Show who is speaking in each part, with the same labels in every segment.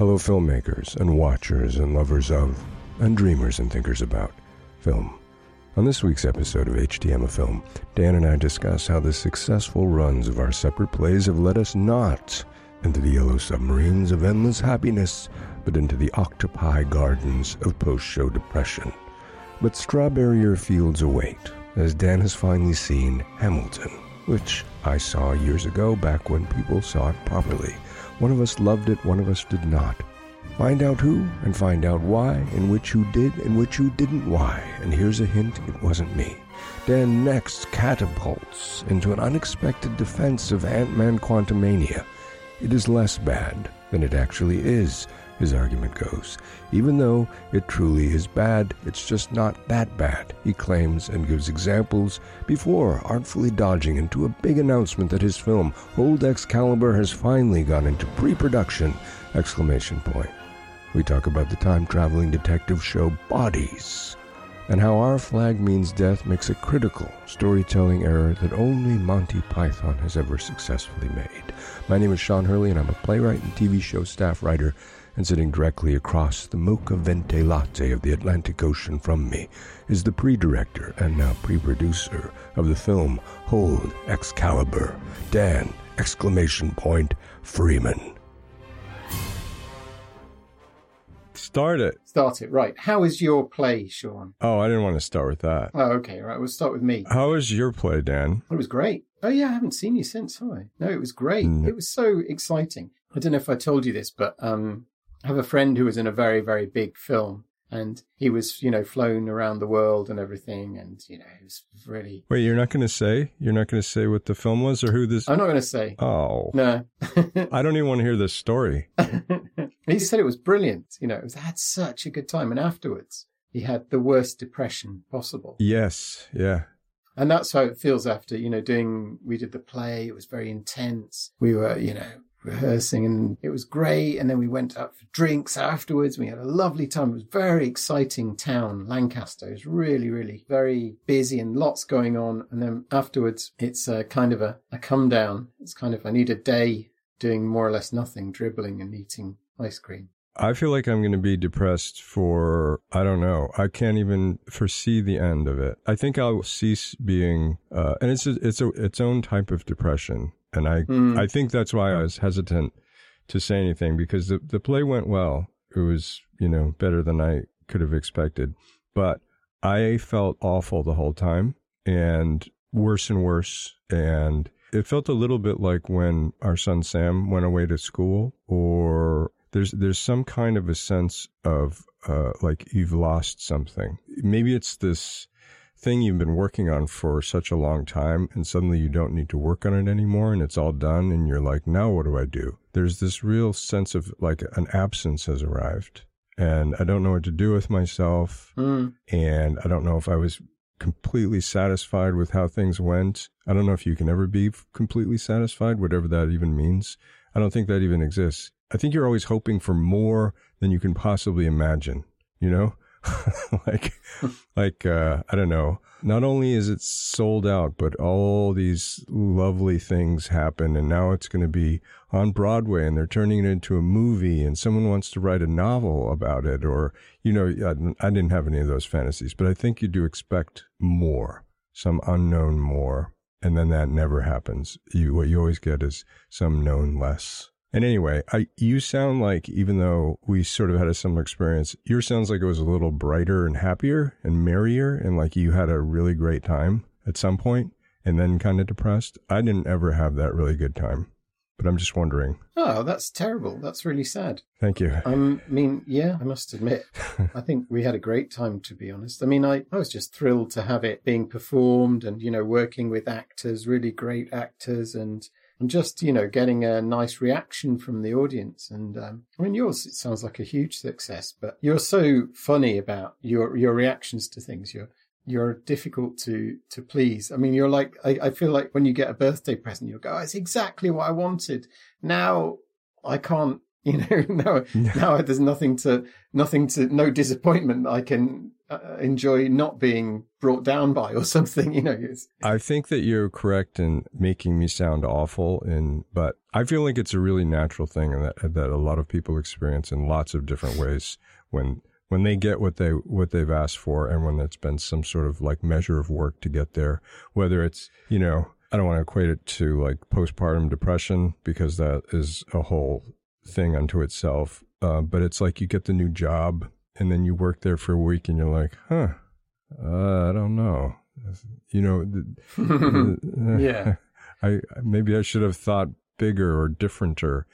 Speaker 1: Hello, filmmakers and watchers and lovers of, and dreamers and thinkers about film. On this week's episode of HTM a Film, Dan and I discuss how the successful runs of our separate plays have led us not into the yellow submarines of endless happiness, but into the octopi gardens of post show depression. But strawberry fields await, as Dan has finally seen Hamilton, which I saw years ago back when people saw it properly. One of us loved it, one of us did not. Find out who and find out why, and which who did and which who didn't why. And here's a hint it wasn't me. Dan next catapults into an unexpected defense of Ant Man Quantumania. It is less bad than it actually is, his argument goes. Even though it truly is bad, it's just not that bad, he claims and gives examples before artfully dodging into a big announcement that his film, Hold Excalibur, has finally gone into pre-production! Exclamation point. We talk about the time-traveling detective show Bodies, and how our flag means death makes a critical storytelling error that only Monty Python has ever successfully made. My name is Sean Hurley, and I'm a playwright and TV show staff writer and sitting directly across the mocha vente latte of the Atlantic Ocean from me is the pre-director and now pre-producer of the film Hold Excalibur, Dan, exclamation point, Freeman.
Speaker 2: Start it.
Speaker 3: Start it. Right. How is your play, Sean?
Speaker 2: Oh, I didn't want to start with that.
Speaker 3: Oh, okay. Right. We'll start with me.
Speaker 2: How is your play, Dan?
Speaker 3: It was great. Oh, yeah. I haven't seen you since, have I? No, it was great.
Speaker 2: No.
Speaker 3: It was so exciting. I don't know if I told you this, but um, I have a friend who was in a very, very big film. And he was, you know, flown around the world and everything. And, you know, it was really.
Speaker 2: Wait, you're not going to say? You're not going to say what the film was or who this?
Speaker 3: I'm not going to say.
Speaker 2: Oh,
Speaker 3: No.
Speaker 2: I don't even want to hear this story.
Speaker 3: he said it was brilliant. You know, it was, I had such a good time. And afterwards, he had the worst depression possible.
Speaker 2: Yes, yeah.
Speaker 3: And that's how it feels after, you know, doing, we did the play. It was very intense. We were, you know, rehearsing and it was great. And then we went out for drinks afterwards. We had a lovely time. It was very exciting town, Lancaster. It was really, really very busy and lots going on. And then afterwards, it's a kind of a, a come down. It's kind of, I need a day doing more or less nothing, dribbling and eating ice cream.
Speaker 2: I feel like I'm going to be depressed for, I don't know. I can't even foresee the end of it. I think I'll cease being, uh, and it's, a, it's a, its own type of depression. And I,
Speaker 3: Mm.
Speaker 2: I think that's why I was hesitant to say anything because the, the play went well. It was, you know, better than I could have expected, but I felt awful the whole time and worse and worse. And it felt a little bit like when our son Sam went away to school or there's, there's some kind of a sense of, uh, like you've lost something. Maybe it's this, thing you've been working on for such a long time and suddenly you don't need to work on it anymore and it's all done and you're like now what do i do? There's this real sense of like an absence has arrived and i don't know what to do with myself
Speaker 3: Mm.
Speaker 2: and i don't know if i was completely satisfied with how things went. I don't know if you can ever be completely satisfied whatever that even means. I don't think that even exists. I think you're always hoping for more than you can possibly imagine you know like like uh i don't know. Not only is it sold out but all these lovely things happen and now it's going to be on broadway and they're turning it into a movie and someone wants to write a novel about it or you know i, I didn't have any of those fantasies but i think you do expect more some unknown more and then that never happens. You what you always get is some known less and anyway, I you sound like even though we sort of had a similar experience, yours sounds like it was a little brighter and happier and merrier and like you had a really great time at some point and then kind of depressed. I didn't ever have that really good time. But I'm just wondering.
Speaker 3: Oh, that's terrible. That's really sad.
Speaker 2: Thank you.
Speaker 3: Um, I mean, yeah, I must admit, I think we had a great time, to be honest. I mean, I, I was just thrilled to have it being performed and, you know, working with actors, really great actors and, and just, you know, getting a nice reaction from the audience. And, um, I mean, yours, it sounds like a huge success, but you're so funny about your, your reactions to things. You're, you're difficult to to please. I mean, you're like I, I feel like when you get a birthday present, you'll go, oh, "It's exactly what I wanted." Now I can't You know, now, now there's nothing to, nothing to, no disappointment I can uh, enjoy not being brought down by or something. You know, it's...
Speaker 2: I think that you're correct in making me sound awful, and but I feel like it's a really natural thing that that a lot of people experience in lots of different ways when when they get what they what they've asked for, and when it's been some sort of like measure of work to get there, whether it's you know. I don't want to equate it to like postpartum depression because that is a whole thing unto itself. Uh, but it's like you get the new job and then you work there for a week and you're like, huh, uh, I don't know. You know,
Speaker 3: uh, yeah.
Speaker 2: I maybe I should have thought bigger or differenter.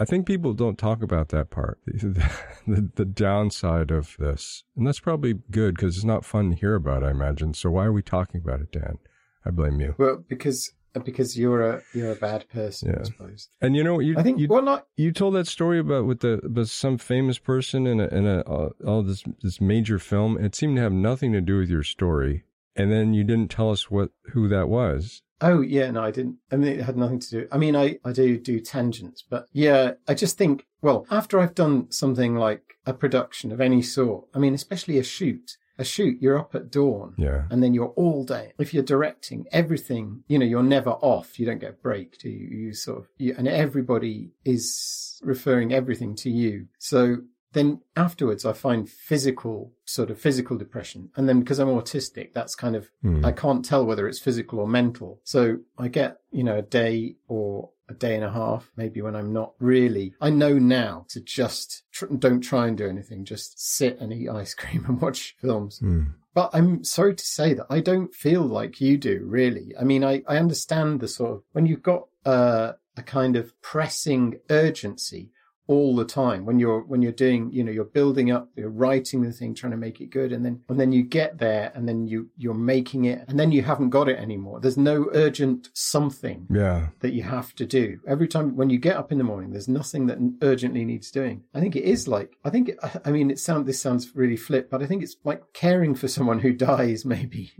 Speaker 2: I think people don't talk about that part, the, the, the downside of this, and that's probably good because it's not fun to hear about. I imagine. So why are we talking about it, Dan? I blame you.
Speaker 3: Well, because because you're a you're a bad person, yeah. I suppose.
Speaker 2: And you know, what you
Speaker 3: I think
Speaker 2: you,
Speaker 3: well, not
Speaker 2: you told that story about with the about some famous person in a in a uh, all this this major film. It seemed to have nothing to do with your story, and then you didn't tell us what who that was.
Speaker 3: Oh yeah, no, I didn't. I mean, it had nothing to do. I mean, I I do do tangents, but yeah, I just think well, after I've done something like a production of any sort, I mean, especially a shoot a shoot, you're up at dawn.
Speaker 2: Yeah.
Speaker 3: And then you're all day. If you're directing everything, you know, you're never off. You don't get a break, do you? You sort of, you, and everybody is referring everything to you. So then afterwards I find physical sort of physical depression. And then because I'm autistic, that's kind of, mm. I can't tell whether it's physical or mental. So I get, you know, a day or a day and a half, maybe when I'm not really. I know now to just tr- don't try and do anything, just sit and eat ice cream and watch films.
Speaker 2: Mm.
Speaker 3: But I'm sorry to say that I don't feel like you do, really. I mean, I, I understand the sort of when you've got uh, a kind of pressing urgency all the time when you're when you're doing you know you're building up you're writing the thing trying to make it good and then and then you get there and then you you're making it and then you haven't got it anymore. There's no urgent something
Speaker 2: yeah.
Speaker 3: that you have to do. Every time when you get up in the morning there's nothing that urgently needs doing. I think it is like i think it, i mean it sound this sounds really flip but i think it's like caring for someone who dies maybe.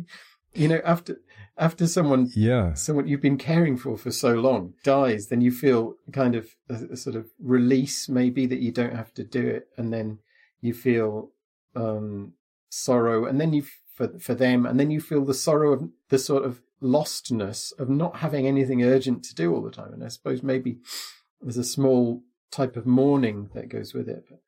Speaker 3: You know after after someone
Speaker 2: yeah.
Speaker 3: someone you've been caring for for so long dies then you feel kind of a, a, sort of release maybe that you don't have to do it and then you feel um sorrow and then you for for them and then you feel the sorrow of the sort of lostness of not having anything urgent to do all the time. And i suppose maybe there's a small type of mourning that goes with it but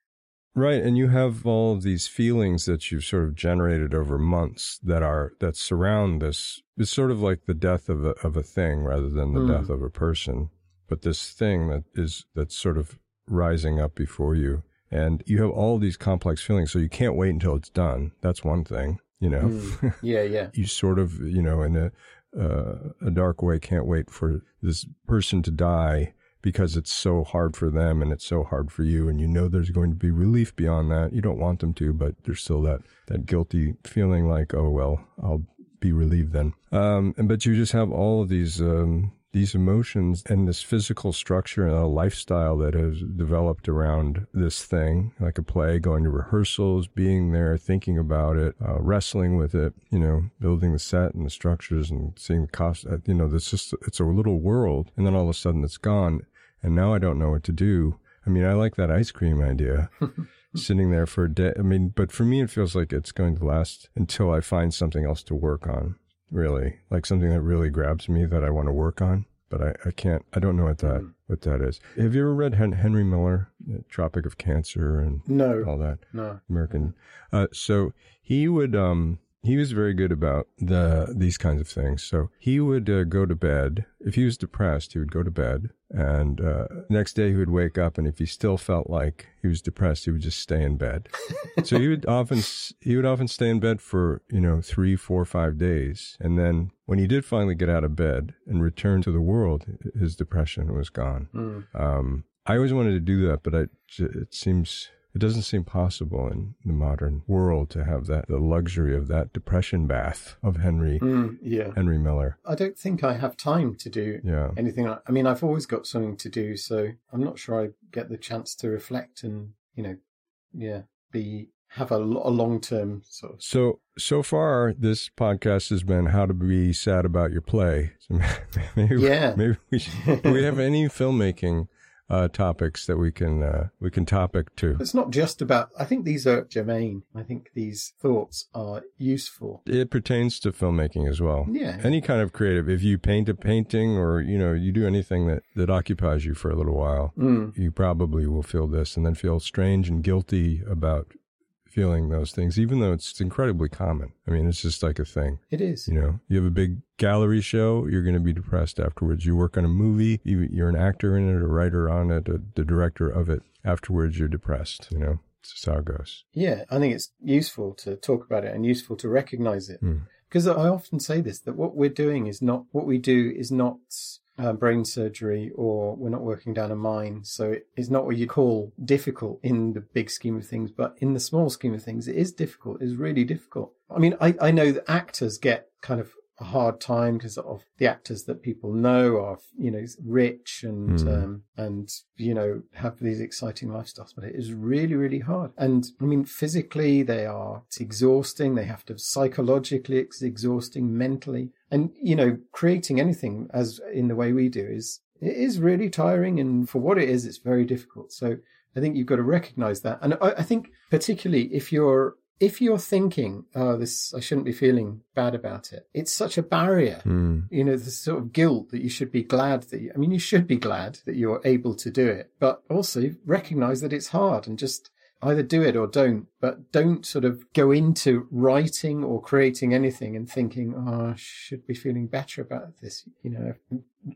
Speaker 2: Right, and you have all of these feelings that you've sort of generated over months that are that surround this. It's sort of like the death of a of a thing rather than the mm. death of a person, but this thing that is that's sort of rising up before you, and you have all these complex feelings. So you can't wait until it's done. That's one thing, you know.
Speaker 3: Mm. Yeah, yeah.
Speaker 2: you sort of, you know, in a uh, a dark way, can't wait for this person to die because it's so hard for them and it's so hard for you and you know there's going to be relief beyond that. You don't want them to but there's still that that guilty feeling like oh well i'll be relieved then. Um and but you just have all of these um these emotions and this physical structure and a lifestyle that has developed around this thing, like a play, going to rehearsals, being there, thinking about it, uh, wrestling with it, you know, building the set and the structures and seeing the cost. Uh, you know, this just, it's a little world. And then all of a sudden it's gone and now I don't know what to do. I mean, I like that ice cream idea. sitting there for a day. I mean, but for me, it feels like it's going to last until I find something else to work on, really. Like something that really grabs me that I want to work on. But I, I can't, I don't know what that, mm. what that is. Have you ever read Henry Miller, Tropic of Cancer and
Speaker 3: no,
Speaker 2: all that?
Speaker 3: No.
Speaker 2: American. Uh, so he would, um, he was very good about the these kinds of things. So he would uh, go to bed if he was depressed. He would go to bed, and uh, next day he would wake up, and if he still felt like he was depressed, he would just stay in bed. so he would often he would often stay in bed for you know three, four, five days, and then when he did finally get out of bed and return to the world, his depression was gone.
Speaker 3: Mm.
Speaker 2: Um, I always wanted to do that, but I, it seems it doesn't seem possible in the modern world to have that the luxury of that depression bath of Henry
Speaker 3: mm, yeah.
Speaker 2: Henry Miller.
Speaker 3: I don't think I have time to do
Speaker 2: yeah.
Speaker 3: anything. I mean, I've always got something to do, so I'm not sure I get the chance to reflect and you know, yeah, be have a, a long term sort of.
Speaker 2: So so far, this podcast has been how to be sad about your play. So maybe,
Speaker 3: yeah,
Speaker 2: maybe we should, do we have any filmmaking uh, topics that we can uh, we can topic to.
Speaker 3: It's not just about. I think these are germane. I think these thoughts are useful.
Speaker 2: It pertains to filmmaking as well.
Speaker 3: Yeah.
Speaker 2: Any kind of creative. If you paint a painting or you know you do anything that that occupies you for a little while,
Speaker 3: Mm.
Speaker 2: you probably will feel this and then feel strange and guilty about feeling those things, even though it's incredibly common. I mean, it's just like a thing.
Speaker 3: It is.
Speaker 2: You know, you have a big gallery show, you're going to be depressed afterwards. You work on a movie, you, you're an actor in it, a writer on it, a, the director of it. Afterwards, you're depressed. You know, it's just how it goes.
Speaker 3: Yeah, I think it's useful to talk about it and useful to recognize it.
Speaker 2: Mm.
Speaker 3: Because I often say this that what we're doing is not what we do is not uh, brain surgery or we're not working down a mine. So it is not what you call difficult in the big scheme of things, but in the small scheme of things, it is difficult. It's really difficult. I mean, I, I know that actors get kind of a hard time because of the actors that people know are, you know, rich and,
Speaker 2: Hmm.
Speaker 3: um, and, you know, have these exciting lifestyles, but it is really, really hard. And I mean, physically they are, it's exhausting. They have to psychologically, it's exhausting mentally. And, you know, creating anything as in the way we do is, it is really tiring. And for what it is, it's very difficult. So I think you've got to recognize that. And I, I think particularly if you're, if you're thinking, oh, this, I shouldn't be feeling bad about it, it's such a barrier.
Speaker 2: Mm.
Speaker 3: You know, the sort of guilt that you should be glad that you, I mean, you should be glad that you're able to do it, but also recognize that it's hard and just either do it or don't, but don't sort of go into writing or creating anything and thinking, oh, I should be feeling better about this. You know,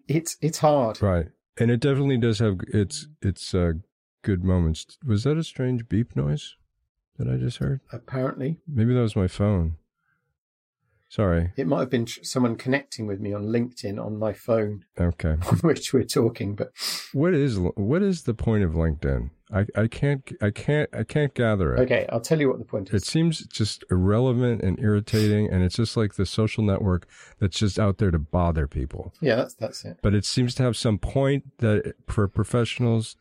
Speaker 3: it's, it's hard.
Speaker 2: Right. And it definitely does have its its uh, good moments. Was that a strange beep noise that I just heard?
Speaker 3: Apparently,
Speaker 2: Maybe that was my phone. Sorry.
Speaker 3: it might have been someone connecting with me on LinkedIn on my phone
Speaker 2: Okay.
Speaker 3: on which we're talking, but
Speaker 2: What is what is the point of LinkedIn? I, I can't I can't I can't gather it.
Speaker 3: okay, I'll tell you what the point is.
Speaker 2: It seems just irrelevant and irritating, and it's just like the social network that's just out there to bother people.
Speaker 3: Yeah, that's, that's it.
Speaker 2: But it seems to have some point that for professionals.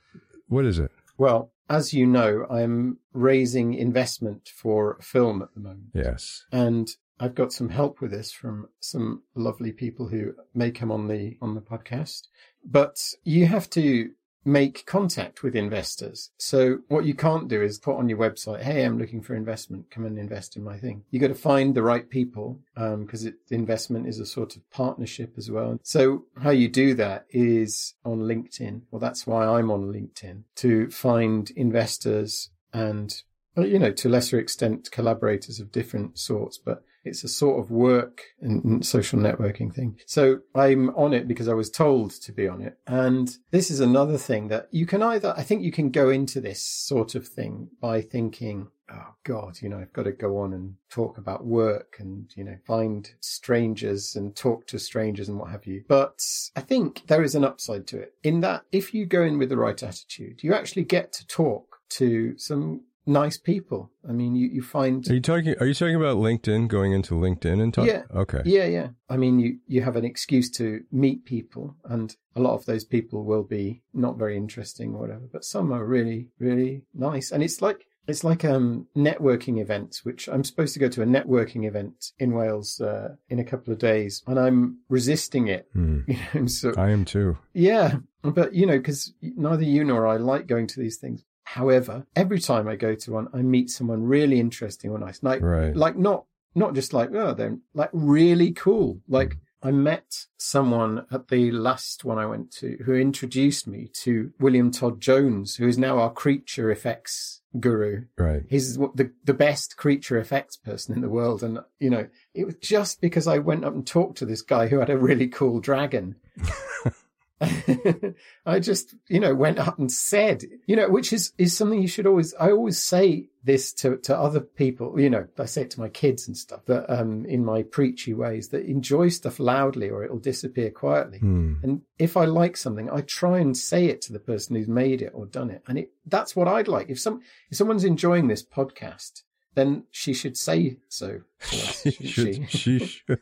Speaker 2: What is it?
Speaker 3: Well, as you know, I'm raising investment for a film at the moment.
Speaker 2: Yes.
Speaker 3: And I've got some help with this from some lovely people who may come on the on the podcast. But you have to make contact with investors. So what you can't do is put on your website, "Hey, I'm looking for investment. Come and invest in my thing." You got to find the right people um, because it investment is a sort of partnership as well. So how you do that is on LinkedIn. Well, that's why I'm on LinkedIn to find investors and you know, to lesser extent, collaborators of different sorts, but it's a sort of work and social networking thing. So I'm on it because I was told to be on it. And this is another thing that you can either, I think you can go into this sort of thing by thinking, oh God, you know, I've got to go on and talk about work and, you know, find strangers and talk to strangers and what have you. But I think there is an upside to it in that if you go in with the right attitude, you actually get to talk to some nice people. I mean, you, you find
Speaker 2: Are you talking? Are you talking about LinkedIn? Going into LinkedIn and talking?
Speaker 3: Yeah.
Speaker 2: Okay.
Speaker 3: Yeah, yeah. I mean, you, you have an excuse to meet people, and a lot of those people will be not very interesting or whatever, but some are really, really nice. And it's like, it's like um, networking events, which I'm supposed to go to a networking event in Wales uh, in a couple of days, and I'm resisting it.
Speaker 2: Hmm.
Speaker 3: You know, so
Speaker 2: I am too.
Speaker 3: yeah, but you know, because neither you nor I like going to these things. However, every time I go to one, I meet someone really interesting or nice, like
Speaker 2: Right.
Speaker 3: like not not just like oh they're like really cool. Like I met someone at the last one I went to who introduced me to William Todd Jones, who is now our creature effects guru.
Speaker 2: Right.
Speaker 3: He's the the best creature effects person in the world, and you know it was just because I went up and talked to this guy who had a really cool dragon. I just, you know, went up and said, you know, which is, is something you should always, I always say this to, to other people, you know, I say it to my kids and stuff, that, um, in my preachy ways that enjoy stuff loudly or it'll disappear quietly.
Speaker 2: Hmm.
Speaker 3: And if I like something, I try and say it to the person who's made it or done it. And it, that's what I'd like. If some, if someone's enjoying this podcast, then she should say so. us,
Speaker 2: She
Speaker 3: shouldn't she?
Speaker 2: She should.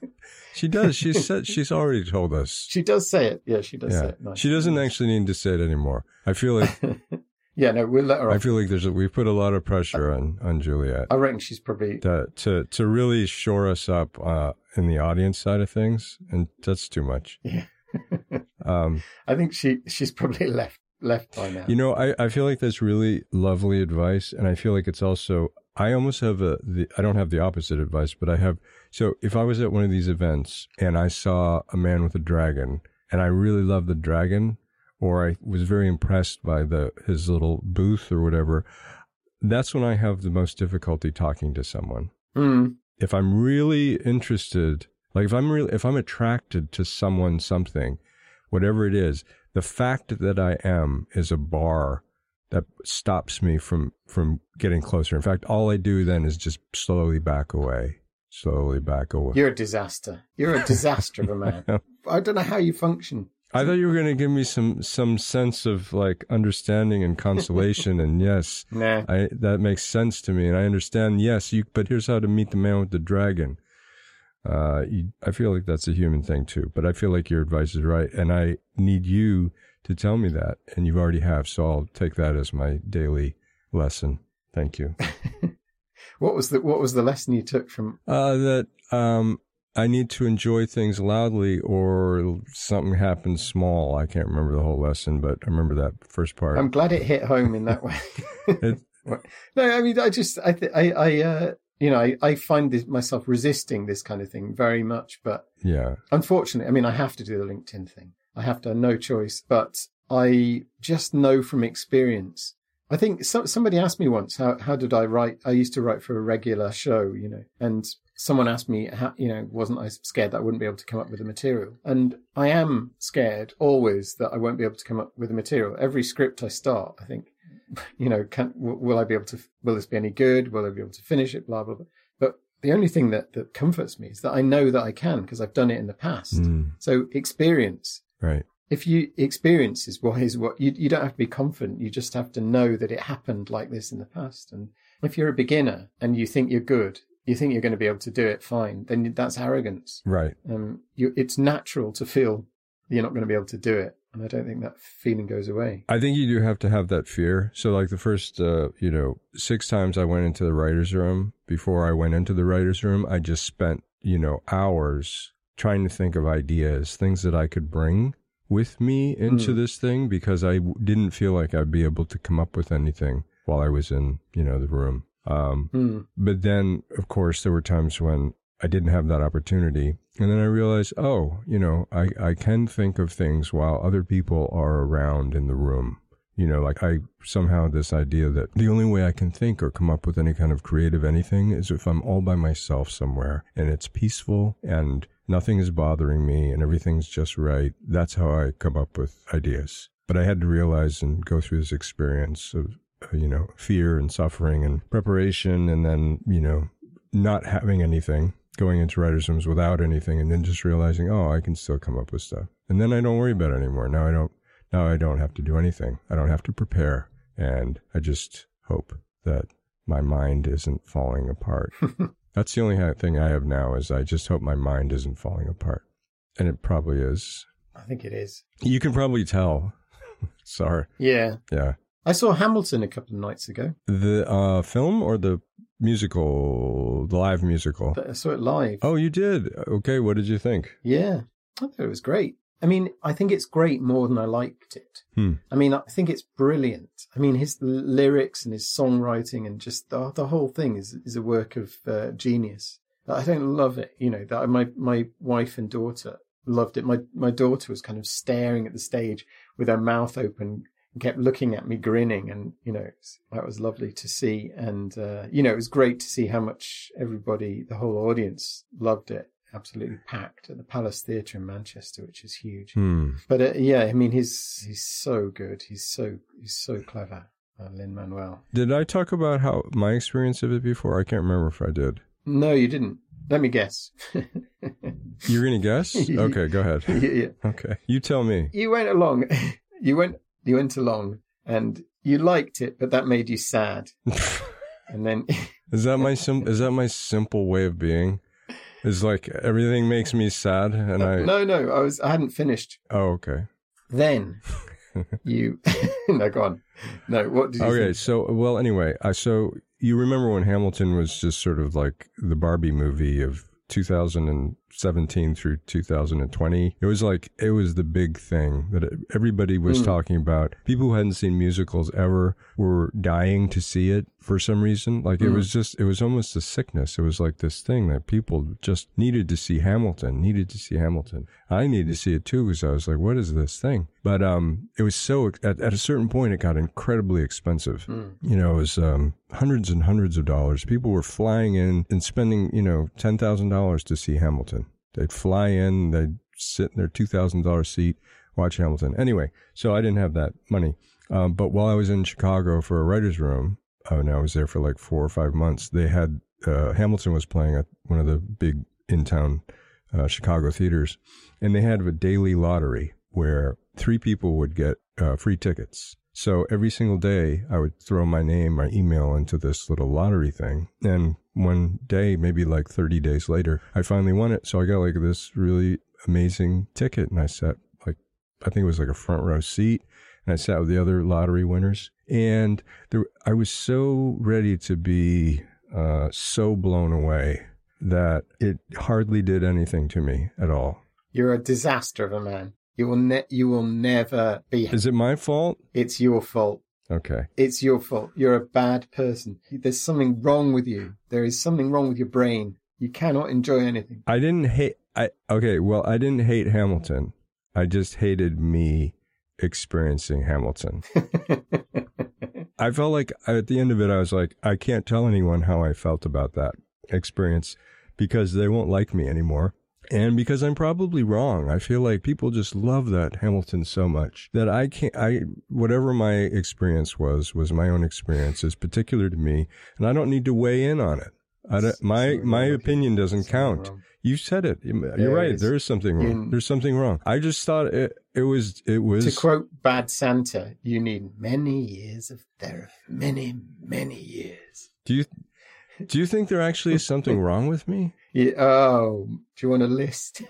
Speaker 2: She does. She said. She's already told us.
Speaker 3: She does say it. Yeah, she does say
Speaker 2: Yeah.
Speaker 3: it. Nice.
Speaker 2: She doesn't actually need to say it anymore. I feel like.
Speaker 3: yeah, no, we'll let her
Speaker 2: I
Speaker 3: off.
Speaker 2: feel like there's. A, we put a lot of pressure on on Juliet.
Speaker 3: I reckon she's probably
Speaker 2: to to to really shore us up uh, in the audience side of things, and that's too much.
Speaker 3: Yeah.
Speaker 2: Um,
Speaker 3: I think she she's probably left left by now.
Speaker 2: You know, I, I feel like that's really lovely advice, and I feel like it's also I almost have a the I don't have the opposite advice, but I have so if I was at one of these events and I saw a man with a dragon and I really loved the dragon or I was very impressed by the his little booth or whatever, that's when I have the most difficulty talking to someone.
Speaker 3: Mm.
Speaker 2: If I'm really interested, like if I'm really if I'm attracted to someone something, whatever it is, the fact that I am is a bar that stops me from from getting closer. In fact, all I do then is just slowly back away, slowly back away.
Speaker 3: You're a disaster. You're a disaster of a man. I don't know how you function.
Speaker 2: I thought you were going to give me some some sense of like understanding and consolation, and yes,
Speaker 3: Nah.
Speaker 2: I that makes sense to me, and I understand. Yes, you. But here's how to meet the man with the dragon. Uh, you, I feel like that's a human thing too, but I feel like your advice is right, and I need you to tell me that, and you already have, so I'll take that as my daily lesson. Thank you.
Speaker 3: What was the what was the lesson you took from?
Speaker 2: Uh, that um, I need to enjoy things loudly, or something happens small. I can't remember the whole lesson, but I remember that first part.
Speaker 3: I'm glad it hit home in that way.
Speaker 2: It-
Speaker 3: no, I mean, I just, I, th- I, I, uh, you know, I, I find this, myself resisting this kind of thing very much, but
Speaker 2: yeah,
Speaker 3: unfortunately, I mean, I have to do the LinkedIn thing. I have to, no choice, but I just know from experience. I think so, somebody asked me once, how, how did I write? I used to write for a regular show, you know, and someone asked me, how, you know, wasn't I scared that I wouldn't be able to come up with the material? And I am scared always that I won't be able to come up with the material. Every script I start, I think, you know, can, w- will I be able to, will this be any good? Will I be able to finish it? Blah, blah, blah. But the only thing that, that comforts me is that I know that I can because I've done it in the past.
Speaker 2: Mm,
Speaker 3: So experience,
Speaker 2: right.
Speaker 3: if you experience is what is what you, you don't have to be confident. You just have to know that it happened like this in the past. And if you're a beginner and you think you're good, you think you're going to be able to do it fine, then that's arrogance.
Speaker 2: Right.
Speaker 3: Um, you, it's natural to feel you're not going to be able to do it. And I don't think that feeling goes away.
Speaker 2: I think you do have to have that fear. So, like the first, uh, you know, six times I went into the writer's room, before I went into the writer's room, I just spent, you know, hours trying to think of ideas, things that I could bring with me into
Speaker 3: Mm.
Speaker 2: this thing because I w- didn't feel like I'd be able to come up with anything while I was in, you know, the room. Um,
Speaker 3: Hmm.
Speaker 2: but then, of course, there were times when I didn't have that opportunity. And then I realized, oh, you know, I, I can think of things while other people are around in the room. You know, like I somehow this idea that the only way I can think or come up with any kind of creative anything is if I'm all by myself somewhere and it's peaceful and nothing is bothering me and everything's just right. That's how I come up with ideas. But I had to realize and go through this experience of, uh, you know, fear and suffering and preparation and then, you know, not having anything, going into writers' rooms without anything, and then just realizing, oh, I can still come up with stuff. And then I don't worry about it anymore. Now I don't. Now I don't have to do anything. I don't have to prepare, and I just hope that my mind isn't falling apart. That's the only thing I have now is I just hope my mind isn't falling apart, and it probably is.
Speaker 3: I think it is.
Speaker 2: You can probably tell. Sorry.
Speaker 3: Yeah.
Speaker 2: Yeah.
Speaker 3: I saw Hamilton a couple of nights ago.
Speaker 2: The uh, film or the musical, the live musical.
Speaker 3: I saw it live.
Speaker 2: Oh, you did. Okay. What did you think?
Speaker 3: Yeah, I thought it was great. I mean, I think it's great more than I liked it.
Speaker 2: Hmm.
Speaker 3: I mean, I think it's brilliant. I mean, his lyrics and his songwriting and just the, the whole thing is is a work of uh, genius. I don't love it, you know. That my my wife and daughter loved it. My my daughter was kind of staring at the stage with her mouth open, and kept looking at me, grinning, and you know that was lovely to see. And uh, you know, it was great to see how much everybody, the whole audience, loved it. Absolutely packed at the Palace Theatre in Manchester, which is huge.
Speaker 2: Hmm.
Speaker 3: But uh, yeah, I mean, he's he's so good. He's so he's so clever, uh, Lin Manuel.
Speaker 2: Did I talk about how my experience of it before? I can't remember if I did.
Speaker 3: No, you didn't. Let me guess.
Speaker 2: You're gonna guess? Okay, go ahead.
Speaker 3: yeah, yeah.
Speaker 2: Okay, you tell me.
Speaker 3: You went along. You went. You went along, and you liked it, but that made you sad. And then
Speaker 2: Is that my sim- is that my simple way of being? Is like everything makes me sad, and I.
Speaker 3: no, no, I was. I hadn't finished.
Speaker 2: Oh, okay.
Speaker 3: Then you. no, go on. No, what did you
Speaker 2: Okay,
Speaker 3: think?
Speaker 2: so well, anyway, I so you remember when Hamilton was just sort of like the Barbie movie of 17 through 2020. It was like, it was the big thing that everybody was
Speaker 3: Mm.
Speaker 2: talking about. People who hadn't seen musicals ever were dying to see it for some reason. Like it
Speaker 3: Mm.
Speaker 2: was just, it was almost a sickness. It was like this thing that people just needed to see Hamilton, needed to see Hamilton. I needed to see it too because I was like, what is this thing? But um, it was so, at, at a certain point, it got incredibly expensive.
Speaker 3: Mm.
Speaker 2: You know, it was um, hundreds and hundreds of dollars. People were flying in and spending, you know, $10,000 to see Hamilton. They'd fly in, they'd sit in their $2,000 seat, watch Hamilton. Anyway, so I didn't have that money. Um, but while I was in Chicago for a writer's room, uh, and I was there for like four or five months, they had uh, Hamilton was playing at one of the big in town uh, Chicago theaters, and they had a daily lottery where three people would get uh, free tickets. So every single day, I would throw my name, my email into this little lottery thing. And one day, maybe like 30 days later, I finally won it. So I got like this really amazing ticket and I sat like, I think it was like a front row seat and I sat with the other lottery winners. And there, I was so ready to be uh, so blown away that it hardly did anything to me at all.
Speaker 3: You're a disaster of a man. You will ne- you will never be.
Speaker 2: Is it my fault?
Speaker 3: It's your fault.
Speaker 2: Okay.
Speaker 3: It's your fault. You're a bad person. There's something wrong with you. There is something wrong with your brain. You cannot enjoy anything.
Speaker 2: I didn't hate. I okay. Well, I didn't hate Hamilton. I just hated me experiencing Hamilton. I felt like at the end of it, I was like, I can't tell anyone how I felt about that experience because they won't like me anymore. And because I'm probably wrong, I feel like people just love that Hamilton so much that I can't, I, whatever my experience was, was my own experience, is particular to me, and I don't need to weigh in on it. I don't, my, my opinion doesn't count. You said it. You're
Speaker 3: There
Speaker 2: right.
Speaker 3: is.
Speaker 2: There is something wrong. There's something wrong. I just thought it, it was, it was.
Speaker 3: To quote Bad Santa, you need many years of therapy. Many, many years.
Speaker 2: do you, do you think there actually is something wrong with me?
Speaker 3: Yeah, oh, do you want a list?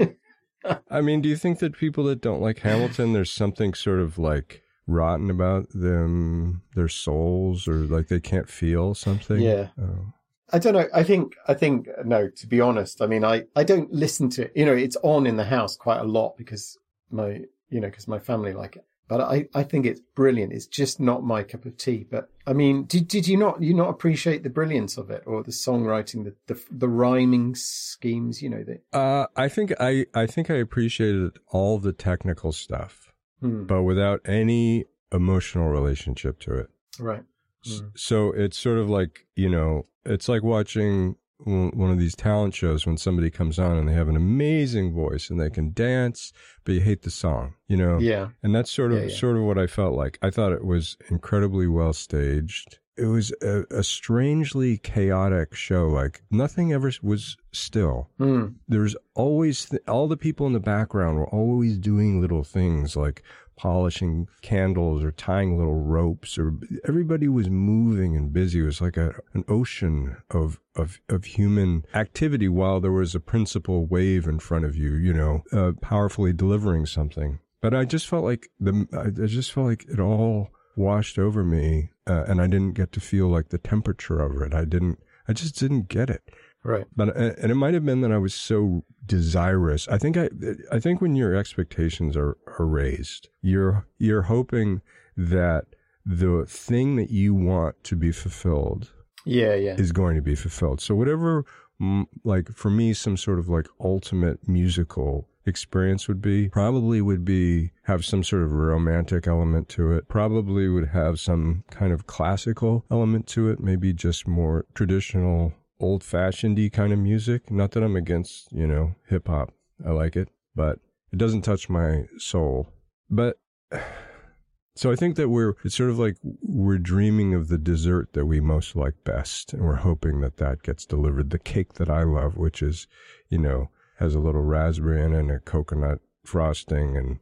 Speaker 2: I mean, do you think that people that don't like Hamilton, there's something sort of like rotten about them, their souls, or like they can't feel something?
Speaker 3: Yeah.
Speaker 2: Oh.
Speaker 3: I don't know. I think, I think, no, to be honest, I mean, I, I don't listen to it. You know, it's on in the house quite a lot because my, you know, because my family like it. But I, I think it's brilliant. It's just not my cup of tea. But I mean, did, did you not, you not appreciate the brilliance of it or the songwriting, the, the, the rhyming schemes, you know, that,
Speaker 2: Uh, I think I, I think I appreciated all the technical stuff,
Speaker 3: hmm,
Speaker 2: but without any emotional relationship to it.
Speaker 3: right. Mm.
Speaker 2: So it's sort of like, you know, it's like watching one of these talent shows when somebody comes on and they have an amazing voice and they can dance, but you hate the song, you know?
Speaker 3: Yeah.
Speaker 2: And that's sort of
Speaker 3: Yeah, yeah.
Speaker 2: sort of what I felt like. I thought it was incredibly well staged. It was a, a strangely chaotic show. Like nothing ever was still.
Speaker 3: Hmm.
Speaker 2: There's always th- all the people in the background were always doing little things like polishing candles or tying little ropes or everybody was moving and busy. It was like a, an ocean of, of, of human activity while there was a principal wave in front of you, you know, uh, powerfully delivering something. But I just felt like the, I just felt like it all washed over me, uh, and I didn't get to feel like the temperature of it. I didn't, I just didn't get it.
Speaker 3: Right.
Speaker 2: But uh, and it might have been that I was so desirous. I think I I think when your expectations are are raised, you're you're hoping that the thing that you want to be fulfilled
Speaker 3: Yeah. Yeah.
Speaker 2: is going to be fulfilled. So whatever like for me some sort of like ultimate musical experience would be probably would be have some sort of romantic element to it probably would have some kind of classical element to it maybe just more traditional old fashioned y kind of music not that i'm against you know hip hop i like it but it doesn't touch my soul but so I think that we're it's sort of like we're dreaming of the dessert that we most like best, and we're hoping that that gets delivered. The cake that I love, which is, you know, has a little raspberry in it and a coconut frosting, and,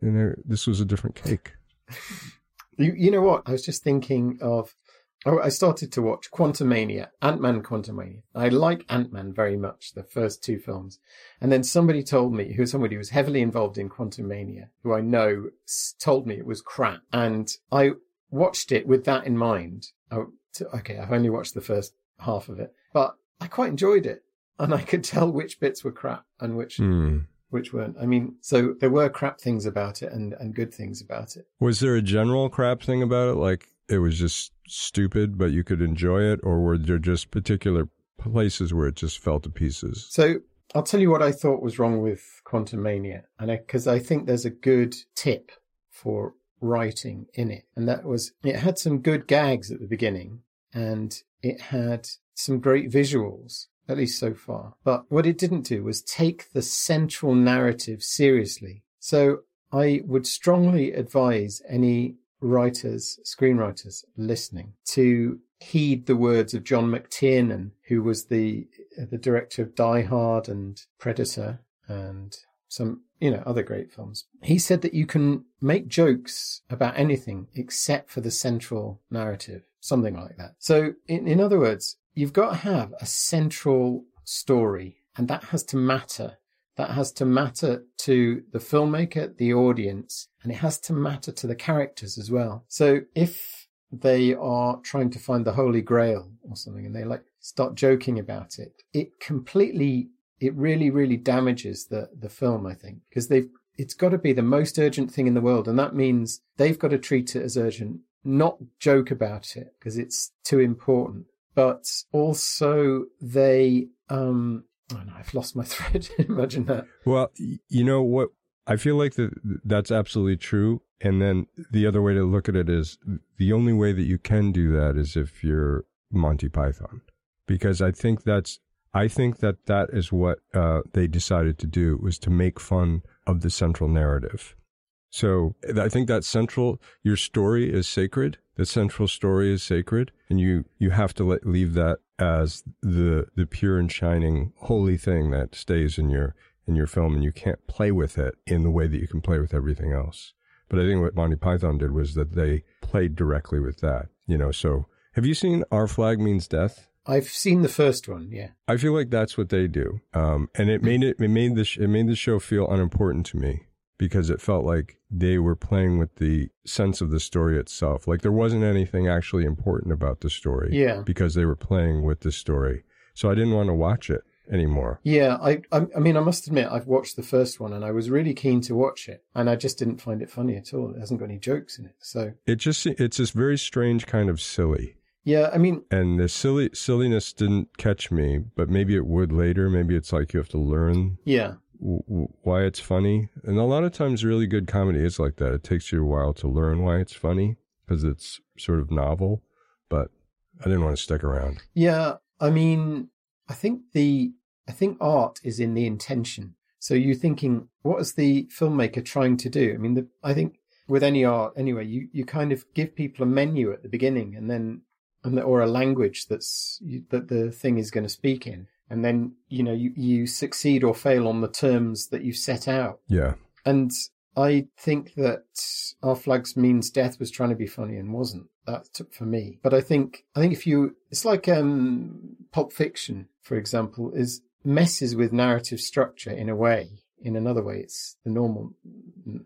Speaker 2: and there, this was a different cake.
Speaker 3: You, you know what? I was just thinking of. I started to watch Quantumania, Ant Man Quantumania. I like Ant Man very much, the first two films. And then somebody told me, who somebody who was heavily involved in Quantumania, who I know, told me it was crap. And I watched it with that in mind. T- okay, I've only watched the first half of it, but I quite enjoyed it. and I could tell which bits were crap and which
Speaker 2: Hmm.
Speaker 3: which weren't. I mean, so there were crap things about it and and good things about it.
Speaker 2: Was there a general crap thing about it? Like it was just stupid, but you could enjoy it? Or were there just particular places where it just fell to pieces?
Speaker 3: So I'll tell you what I thought was wrong with Quantumania, and because I, think there's a good tip for writing in it, and that was it had some good gags at the beginning, and it had some great visuals, at least so far. But what it didn't do was take the central narrative seriously. So I would strongly advise any writers, screenwriters listening to heed the words of John McTiernan, who was the uh, the director of Die Hard and Predator and some you know other great films. He said that you can make jokes about anything except for the central narrative, something like that. So in, in other words, you've got to have a central story and that has to matter. That has to matter to the filmmaker, the audience, and it has to matter to the characters as well. So if they are trying to find the Holy Grail or something and they like start joking about it, it completely, it really, really damages the, the film, I think, because they've, it's got to be the most urgent thing in the world. And that means they've got to treat it as urgent, not joke about it because it's too important, but also they, um, no, I've lost my thread. Imagine that.
Speaker 2: Well, you know what? I feel like that that's absolutely true. And then the other way to look at it is the only way that you can do that is if you're Monty Python, because I think that's I think that that is what uh, they decided to do was to make fun of the central narrative. So I think that central your story is sacred. The central story is sacred, and you you have to let, leave that as the the pure and shining holy thing that stays in your in your film, and you can't play with it in the way that you can play with everything else. But I think what Monty Python did was that they played directly with that. You know, so have you seen Our Flag Means Death?
Speaker 3: I've seen the first one, yeah.
Speaker 2: I feel like that's what they do, um, and it made it it made the sh- it made the show feel unimportant to me because it felt like they were playing with the sense of the story itself. Like there wasn't anything actually important about the story,
Speaker 3: Yeah.
Speaker 2: because they were playing with the story. So I didn't want to watch it anymore.
Speaker 3: Yeah, I, I, I mean, I must admit, I've watched the first one and I was really keen to watch it, and I just didn't find it funny at all. It hasn't got any jokes in it, so
Speaker 2: It just it's this very strange kind of silly.
Speaker 3: yeah. I mean,
Speaker 2: And the silly silliness didn't catch me, but maybe it would later. Maybe it's like you have to learn
Speaker 3: yeah,
Speaker 2: why it's funny. And a lot of times, really good comedy is like that. It takes you a while to learn why it's funny because it's sort of novel. But I didn't want to stick around.
Speaker 3: yeah. I mean, I think the, I think art is in the intention. So you're thinking, what is the filmmaker trying to do? I mean, the, I think with any art, anyway, you, you kind of give people a menu at the beginning, and then, and the, or a language that's that the thing is going to speak in, and then you know you you succeed or fail on the terms that you set out.
Speaker 2: Yeah.
Speaker 3: And I think that Our Flags Means Death was trying to be funny and wasn't. That took for me. But I think I think if you it's like um Pulp Fiction, for example, is messes with narrative structure in a way. In another way, it's the normal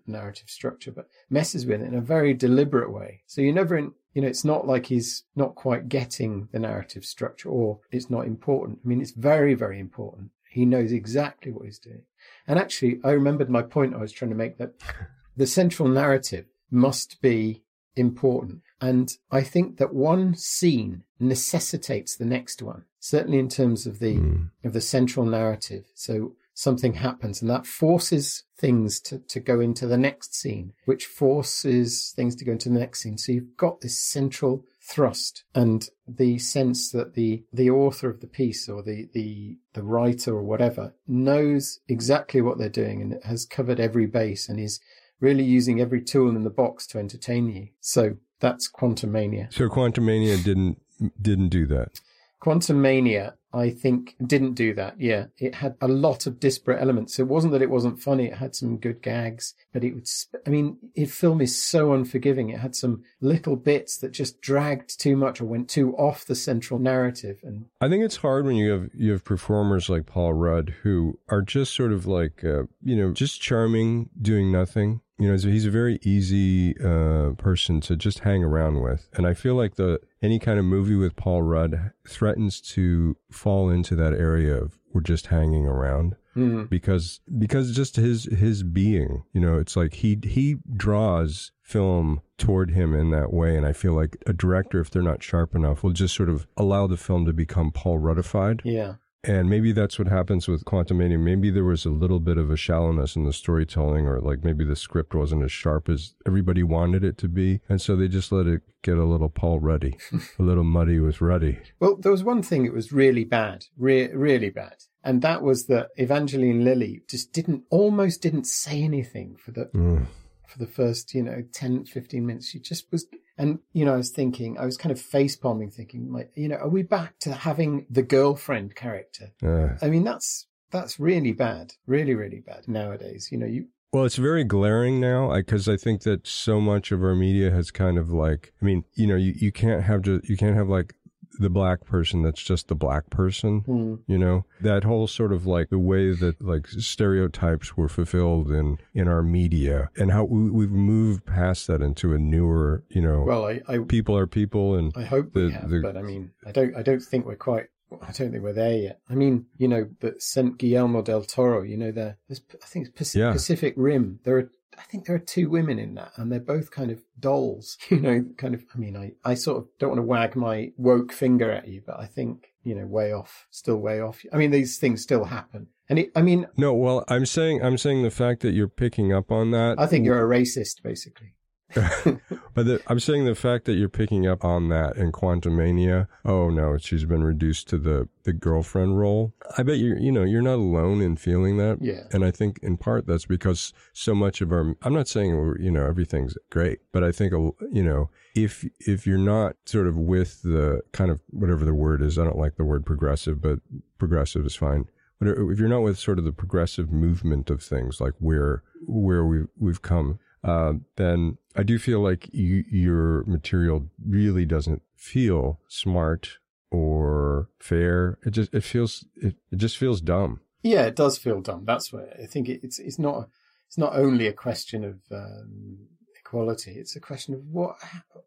Speaker 3: narrative structure, but messes with it in a very deliberate way. So you're never, in, you know, it's not like he's not quite getting the narrative structure or it's not important. I mean, it's very, very important. He knows exactly what he's doing. And actually, I remembered my point I was trying to make that the central narrative must be important. And I think that one scene necessitates the next one, certainly in terms of the,
Speaker 2: Mm.
Speaker 3: of the central narrative. So something happens and that forces things to, to go into the next scene, which forces things to go into the next scene. So you've got this central thrust and the sense that the the author of the piece or the the the writer or whatever knows exactly what they're doing and has covered every base and is really using every tool in the box to entertain you. So that's Quantumania.
Speaker 2: So Quantumania didn't didn't do that.
Speaker 3: Quantumania, I think, didn't do that. Yeah, it had a lot of disparate elements. It wasn't that it wasn't funny; it had some good gags, but it would. Sp- I mean, the film is so unforgiving. It had some little bits that just dragged too much or went too off the central narrative. And
Speaker 2: I think it's hard when you have you have performers like Paul Rudd who are just sort of like uh, you know just charming, doing nothing, you know, he's a very easy uh, person to just hang around with, and I feel like the any kind of movie with Paul Rudd threatens to fall into that area of we're just hanging around
Speaker 3: Mm.
Speaker 2: because because just his his being, you know, it's like he he draws film toward him in that way, and I feel like a director, if they're not sharp enough, will just sort of allow the film to become Paul Ruddified.
Speaker 3: Yeah.
Speaker 2: And maybe that's what happens with Quantumania. Maybe there was a little bit of a shallowness in the storytelling, or like maybe the script wasn't as sharp as everybody wanted it to be. And so they just let it get a little Paul Ruddy, a little muddy with Ruddy.
Speaker 3: Well, there was one thing that was really bad, re- really bad. And that was that Evangeline Lilly just didn't, almost didn't say anything for the,
Speaker 2: Mm.
Speaker 3: for the first, you know, 10, 15 minutes. She just was, and, you know, I was thinking, I was kind of face palming thinking, like, you know, are we back to having the girlfriend character?
Speaker 2: Uh,
Speaker 3: I mean, that's, that's really bad, really, really bad nowadays. You know, you,
Speaker 2: Well, it's very glaring now because I think that so much of our media has kind of like, I mean, you know, you, you can't have just, you can't have like the black person that's just the black person.
Speaker 3: hmm,
Speaker 2: You know, that whole sort of like the way that like stereotypes were fulfilled in, in our media and how we, we've moved past that into a newer, you know,
Speaker 3: well, I, I,
Speaker 2: people are people and
Speaker 3: I hope we have,
Speaker 2: the-
Speaker 3: but I mean, I don't, I don't think we're quite. I don't think we're there yet. I mean, you know, but Saint Guillermo del Toro, you know, there, I think it's Pac-
Speaker 2: Yeah.
Speaker 3: Pacific Rim. There are, I think there are two women in that, and they're both kind of dolls. You know, kind of. I mean, I, I sort of don't want to wag my woke finger at you, but I think you know, way off, still way off. I mean, these things still happen, and it, I mean,
Speaker 2: no, well, I'm saying, I'm saying the fact that you're picking up on that.
Speaker 3: I think you're a racist, basically.
Speaker 2: But the, I'm saying the fact that you're picking up on that in Quantumania. oh no, she's been reduced to the, the girlfriend role. I bet you're, you know, you're not alone in feeling that.
Speaker 3: Yeah.
Speaker 2: And I think in part that's because so much of our, I'm not saying, you know, everything's great, but I think, you know, if, if you're not sort of with the kind of whatever the word is, I don't like the word progressive, but progressive is fine. But if you're not with sort of the progressive movement of things, like where, where we've, we've come, uh, then I do feel like you, your material really doesn't feel smart or fair. It just it feels it, it just feels dumb.
Speaker 3: Yeah, it does feel dumb. That's what I think. It, it's it's not it's not only a question of um, equality. It's a question of what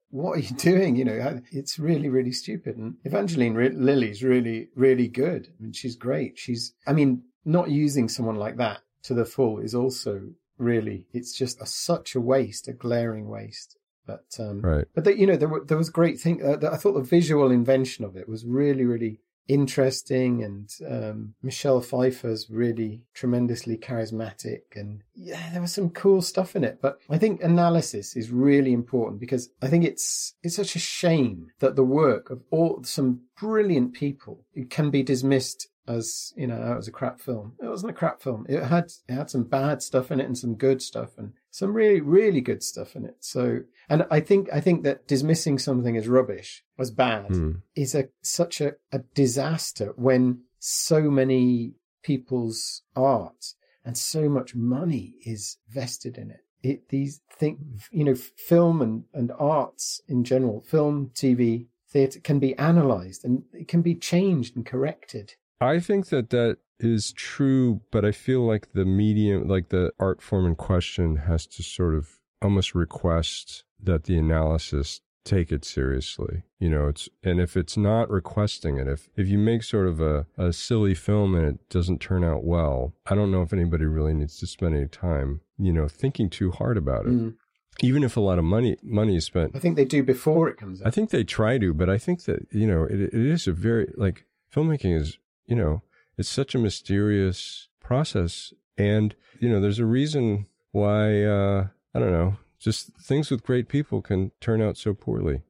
Speaker 3: what are you doing? You know, it's really really stupid. And Evangeline Re- Lilly's really really good. I mean, she's great. She's I mean, not using someone like that to the full is also really it's just a, such a waste, a glaring waste. But um,
Speaker 2: Right.
Speaker 3: but the, you know there were, there was great thing. Uh, I thought the visual invention of it was really really interesting, and um, Michelle Pfeiffer's really tremendously charismatic, and yeah, there was some cool stuff in it. But I think analysis is really important because I think it's it's such a shame that the work of all some brilliant people can be dismissed as you know, it was a crap film. It wasn't a crap film. It had it had some bad stuff in it and some good stuff and some really really good stuff in it. So, and I think I think that dismissing something as rubbish as bad
Speaker 2: Hmm.
Speaker 3: is a such a, a disaster when so many people's art and so much money is vested in it. It these thing you know film and and arts in general, film, TV, theatre can be analyzed and it can be changed and corrected.
Speaker 2: I think that that is true, but I feel like the medium, like the art form in question, has to sort of almost request that the analysis take it seriously. You know, it's and if it's not requesting it, if if you make sort of a, a silly film and it doesn't turn out well, I don't know if anybody really needs to spend any time, you know, thinking too hard about it.
Speaker 3: Mm.
Speaker 2: Even if a lot of money money is spent
Speaker 3: I think they do before it comes out.
Speaker 2: I think they try to, but I think that you know it, it is a very like filmmaking is you know it's such a mysterious process, and you know there's a reason why uh, I don't know just things with great people can turn out so poorly.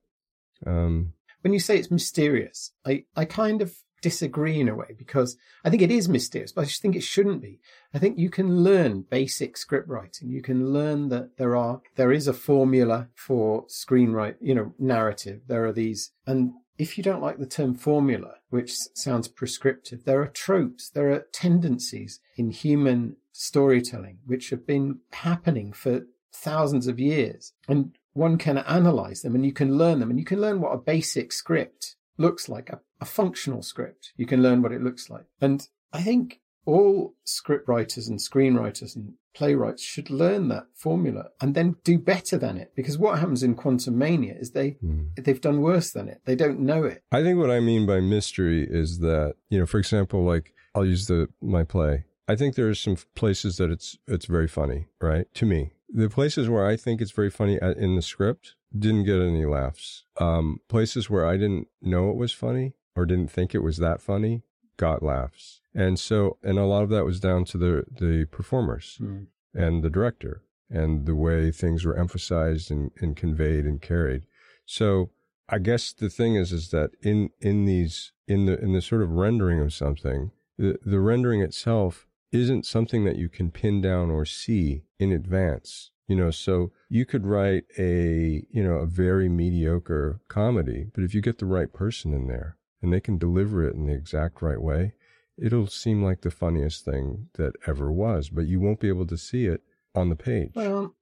Speaker 2: Um,
Speaker 3: When you say it's mysterious, I, I kind of disagree in a way because I think it is mysterious, but I just think it shouldn't be. I think you can learn basic script writing. You can learn that there are there is a formula for screenwrite, you know, narrative. There are these and if you don't like the term formula, which sounds prescriptive, there are tropes, there are tendencies in human storytelling which have been happening for thousands of years. And one can analyze them and you can learn them and you can learn what a basic script looks like, a, a functional script. You can learn what it looks like. And I think all script writers and screenwriters and playwrights should learn that formula and then do better than it. Because what happens in Quantumania is they mm. they've done worse than it. They don't know it.
Speaker 2: I think what I mean by mystery is that you know, for example, like I'll use the my play. I think there are some places that it's it's very funny, right? To me, the places where I think it's very funny in the script didn't get any laughs. Um, places where I didn't know it was funny or didn't think it was that funny got laughs. And so, and a lot of that was down to the, the performers mm. and the director and the way things were emphasized and, and conveyed and carried. So I guess the thing is, is that in, in these, in the, in the sort of rendering of something, the, the rendering itself isn't something that you can pin down or see in advance. You know, so you could write a, you know, a very mediocre comedy, but if you get the right person in there and they can deliver it in the exact right way, it'll seem like the funniest thing that ever was, but you won't be able to see it on the page.
Speaker 3: Well,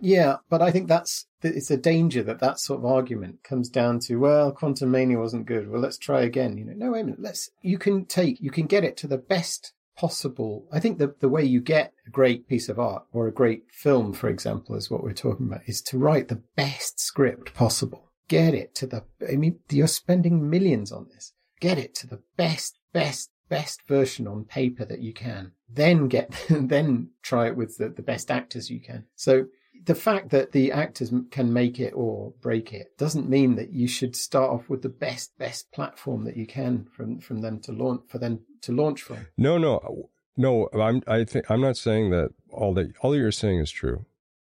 Speaker 3: yeah, but I think that's it's a danger that that sort of argument comes down to well, Quantumania wasn't good. Well, let's try again. You know, no, wait a minute. Let's you can take you can get it to the best possible. I think the the way you get a great piece of art or a great film, for example, is what we're talking about, is to write the best script possible. Get it to the. I mean, you're spending millions on this. Get it to the best, best best version on paper that you can. Then get, then try it with the, the best actors you can. So the fact that the actors can make it or break it doesn't mean that you should start off with the best best platform that you can from from them to launch for them to launch from.
Speaker 2: No, no, no. I'm I think I'm not saying that all that all you're saying is true,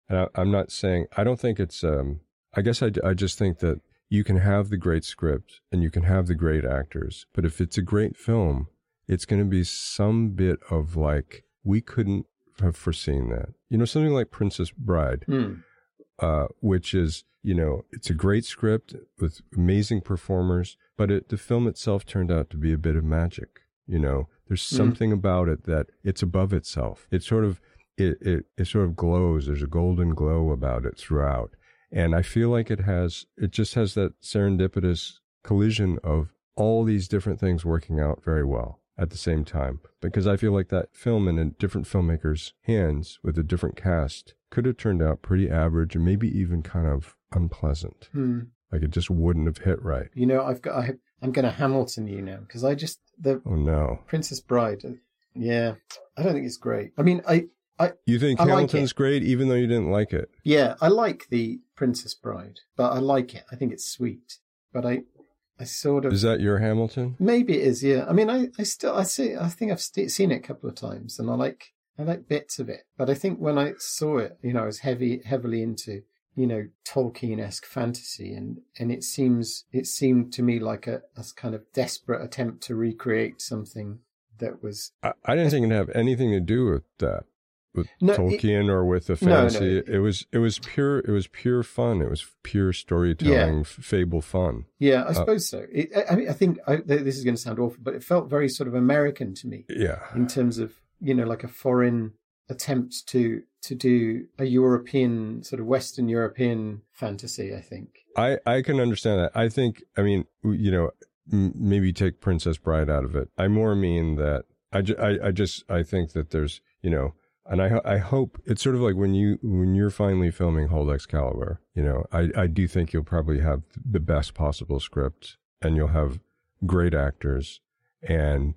Speaker 2: and I, am not saying I don't think it's. Um, I guess I I just think that you can have the great script and you can have the great actors, but if it's a great film, it's going to be some bit of like, we couldn't have foreseen that. You know, something like Princess Bride, mm. uh, which is, you know, it's a great script with amazing performers, but it, the film itself turned out to be a bit of magic. You know, there's hmm. something mm. about it that it's above itself. It sort of, it, it, it sort of glows. There's a golden glow about it throughout. And I feel like it has, it just has that serendipitous collision of all these different things working out very well at the same time because I feel like that film in a different filmmaker's hands with a different cast could have turned out pretty average and maybe even kind of unpleasant.
Speaker 3: Hmm.
Speaker 2: Like it just wouldn't have hit right.
Speaker 3: You know, I've got I, I'm going to Hamilton you now because I just the
Speaker 2: oh no
Speaker 3: Princess Bride. Uh, yeah, I don't think it's great. I mean, I I
Speaker 2: you think
Speaker 3: I
Speaker 2: Hamilton's
Speaker 3: like
Speaker 2: great even though you didn't like it.
Speaker 3: Yeah, I like the Princess Bride, but I like it. I think it's sweet, but I I sort of
Speaker 2: is that your Hamilton?
Speaker 3: Maybe it is. Yeah. I mean, I, I still I see. I think I've st- seen it a couple of times, and I like I like bits of it. But I think when I saw it, you know, I was heavy heavily into you know Tolkien esque fantasy, and and it seems it seemed to me like a, a kind of desperate attempt to recreate something that was.
Speaker 2: I, I didn't think it had anything to do with that with no, Tolkien it, or with the fantasy. No, no, it, was it was pure it was pure fun. It was pure storytelling, yeah. fable fun.
Speaker 3: Yeah, I uh, suppose so. It, I, mean, I think I, this is going to sound awful, but it felt very sort of American to me.
Speaker 2: Yeah,
Speaker 3: in terms of you know like a foreign attempt to to do a European sort of Western European fantasy. I think
Speaker 2: I I can understand that. I think I mean you know maybe take Princess Bride out of it. I more mean that I, ju- I, I just I think that there's you know and I I hope it's sort of like when you when you're finally filming Hold Excalibur, you know, I I do think you'll probably have the best possible script and you'll have great actors and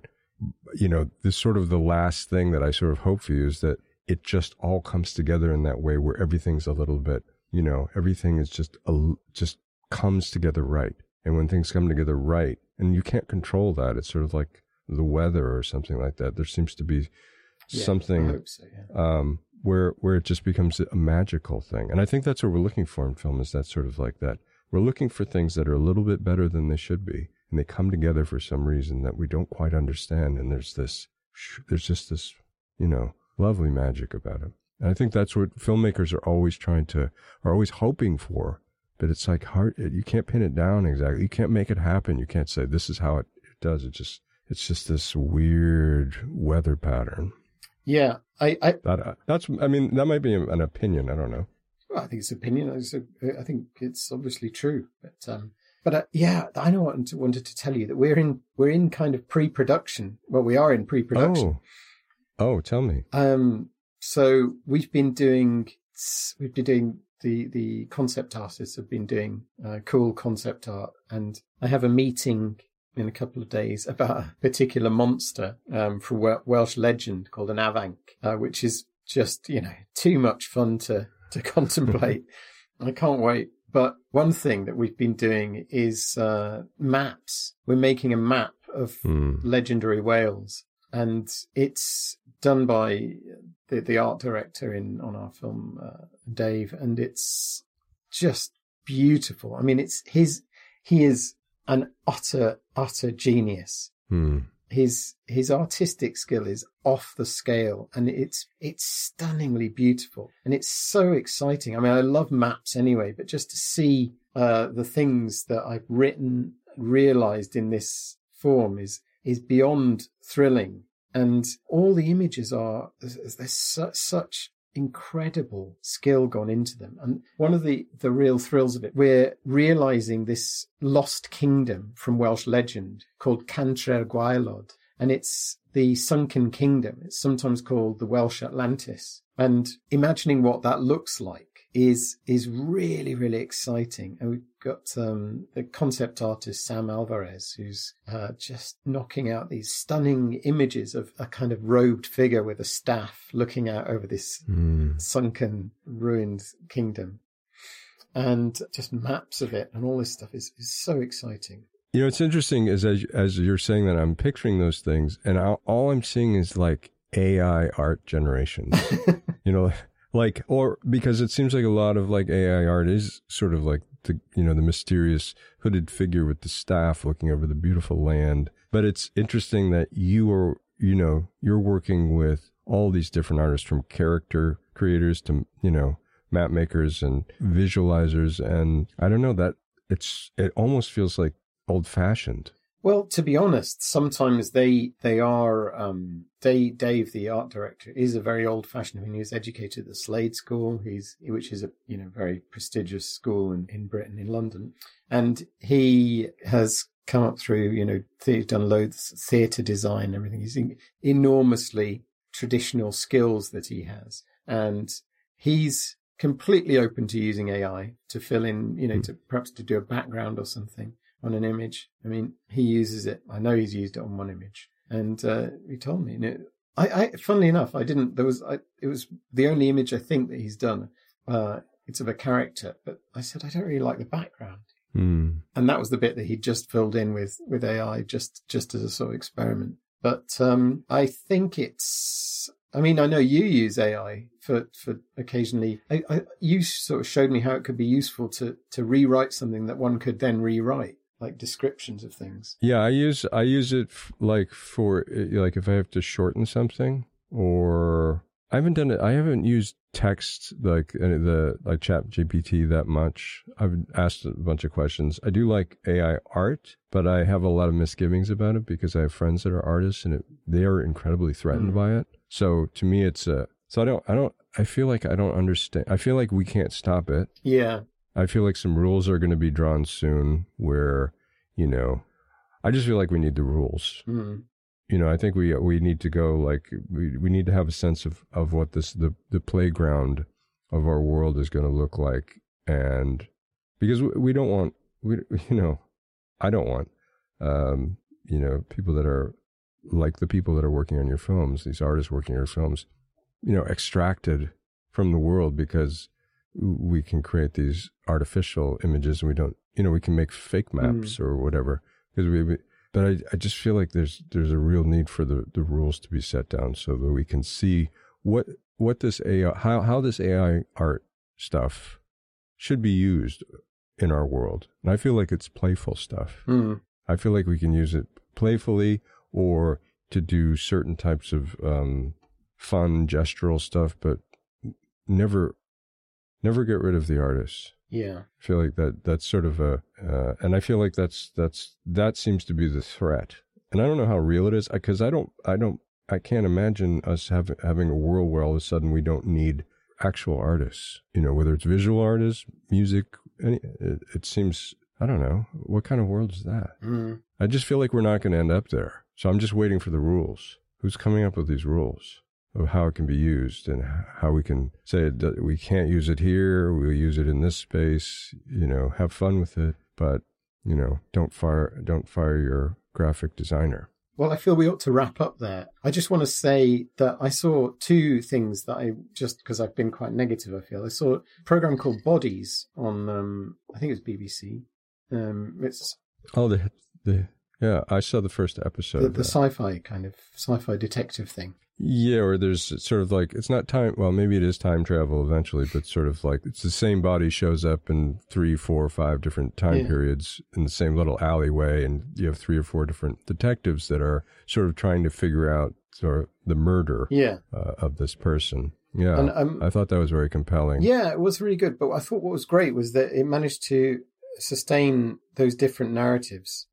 Speaker 2: you know, this sort of the last thing that I sort of hope for you is that it just all comes together in that way where everything's a little bit, you know, everything is just a, just comes together right. And when things come together right, and you can't control that, it's sort of like the weather or something like that. There seems to be yeah, something
Speaker 3: so,
Speaker 2: yeah. um, where where it just becomes a magical thing. And I think that's what we're looking for in film is that sort of like that. We're looking for things that are a little bit better than they should be, and they come together for some reason that we don't quite understand. And there's this, there's just this, you know, lovely magic about it. And I think that's what filmmakers are always trying to, are always hoping for. But it's like hard. You can't pin it down exactly. You can't make it happen. You can't say this is how it, it does. It just, it's just this weird weather pattern.
Speaker 3: Yeah, I, I
Speaker 2: that, uh, that's. I mean, that might be an opinion. I don't know.
Speaker 3: Well, I think it's opinion. I think it's obviously true. But um, but uh, yeah, I know what I wanted to tell you that we're in we're in kind of pre-production. Well, we are in pre-production.
Speaker 2: Oh. Oh, tell me.
Speaker 3: Um, so we've been doing we've been doing the the concept artists have been doing uh, cool concept art, and I have a meeting in a couple of days about a particular monster um, from Welsh legend called an avanc, uh, which is just you know too much fun to to contemplate. I can't wait. But one thing that we've been doing is uh, maps. We're making a map of mm. legendary Wales, and it's done by the, the art director in on our film, uh, Dave, and it's just beautiful. I mean, it's his. He is an utter, utter genius.
Speaker 2: Mm
Speaker 3: his his artistic skill is off the scale and it's it's stunningly beautiful and it's so exciting. I mean i love maps anyway but just to see uh, the things that i've written realized in this form is is beyond thrilling. And all the images are there's su- such incredible skill gone into them. And one of the, the real thrills of it, we're realizing this lost kingdom from Welsh legend called Cantre'r Gwaelod. And it's the sunken kingdom. It's sometimes called the Welsh Atlantis. And imagining what that looks like is is really really exciting. And we've got um, the concept artist Sam Alvarez, who's uh, just knocking out these stunning images of a kind of robed figure with a staff looking out over this
Speaker 2: mm.
Speaker 3: sunken, ruined kingdom, and just maps of it and all this stuff is is so exciting.
Speaker 2: You know, it's interesting as as, as you're saying that I'm picturing those things, and I, all I'm seeing is like AI art generations. you know, like or because it seems like a lot of like AI art is sort of like the you know the mysterious hooded figure with the staff looking over the beautiful land. But it's interesting that you are you know you're working with all these different artists from character creators to you know map makers and visualizers and I don't know that it's it almost feels like old fashioned.
Speaker 3: Well, to be honest, sometimes they they are. Um, Dave, Dave, the art director, is a very old fashioned. I mean, he was educated at the Slade School, he's which is a you know very prestigious school in, in Britain, in London, and he has come up through you know th- done loads theatre design, and everything. He's enormously traditional skills that he has, and he's completely open to using AI to fill in, you know, hmm. to perhaps to do a background or something on an image. I mean, he uses it. I know he's used it on one image, and uh, he told me. And I, I, funnily enough, I didn't. There was, I, it was the only image I think that he's done. Uh, it's of a character, but I said I don't really like the background,
Speaker 2: mm.
Speaker 3: and that was the bit that he just filled in with with AI, just just as a sort of experiment. But um, I think it's. I mean, I know you use AI for for occasionally. I, I, you sort of showed me how it could be useful to to rewrite something that one could then rewrite like descriptions of things.
Speaker 2: Yeah, I use I use it f- like for like if I have to shorten something or I haven't done it. I haven't used text like any of the like Chat GPT that much. I've asked a bunch of questions. I do like AI art, but I have a lot of misgivings about it because I have friends that are artists and it, they are incredibly threatened mm. by it. So to me, it's a. So I don't. I don't. I feel like I don't understand. I feel like we can't stop it.
Speaker 3: Yeah.
Speaker 2: I feel like some rules are going to be drawn soon where, you know, I just feel like we need the rules.
Speaker 3: Mm.
Speaker 2: You know, I think we we need to go like we we need to have a sense of of what this the the playground of our world is going to look like, and because we, we don't want we you know, I don't want um, you know people that are like the people that are working on your films, these artists working on your films, you know, extracted from the world because we can create these artificial images and we don't, you know, we can make fake hmm. maps mm. or whatever. Because we, but I, I just feel like there's there's a real need for the, the rules to be set down so that we can see what what this AI how how this AI art stuff should be used in our world. And I feel like it's playful stuff.
Speaker 3: Mm.
Speaker 2: I feel like we can use it playfully or to do certain types of um, fun gestural stuff, but never never get rid of the artist.
Speaker 3: Yeah,
Speaker 2: I feel like that that's sort of a, uh, and I feel like that's that's that seems to be the threat. And I don't know how real it is because I don't I don't I can't imagine us having having a world where all of a sudden we don't need actual artists. You know, whether it's visual artists, music, any, it, it seems I don't know what kind of world is that.
Speaker 3: Mm.
Speaker 2: I just feel like we're not going to end up there. So I'm just waiting for the rules. Who's coming up with these rules? Of how it can be used and how we can say it, we can't use it here, we'll use it in this space, you know, have fun with it, but you know, don't fire don't fire your graphic designer.
Speaker 3: Well, I feel we ought to wrap up there. I just want to say that I saw two things that I just because I've been quite negative. I feel I saw a program called Bodies on um, I think it's BBC. Um, it's
Speaker 2: oh the the yeah I saw the first episode.
Speaker 3: The, the sci-fi kind of sci-fi detective thing.
Speaker 2: Yeah, or there's sort of like it's not time. Well, maybe it is time travel eventually, but sort of like it's the same body shows up in three, four, or five different time yeah. periods in the same little alleyway, and you have three or four different detectives that are sort of trying to figure out sort of the murder
Speaker 3: yeah.
Speaker 2: uh, of this person. Yeah, and, um, I thought that was very compelling.
Speaker 3: Yeah, it was really good. But I thought what was great was that it managed to sustain those different narratives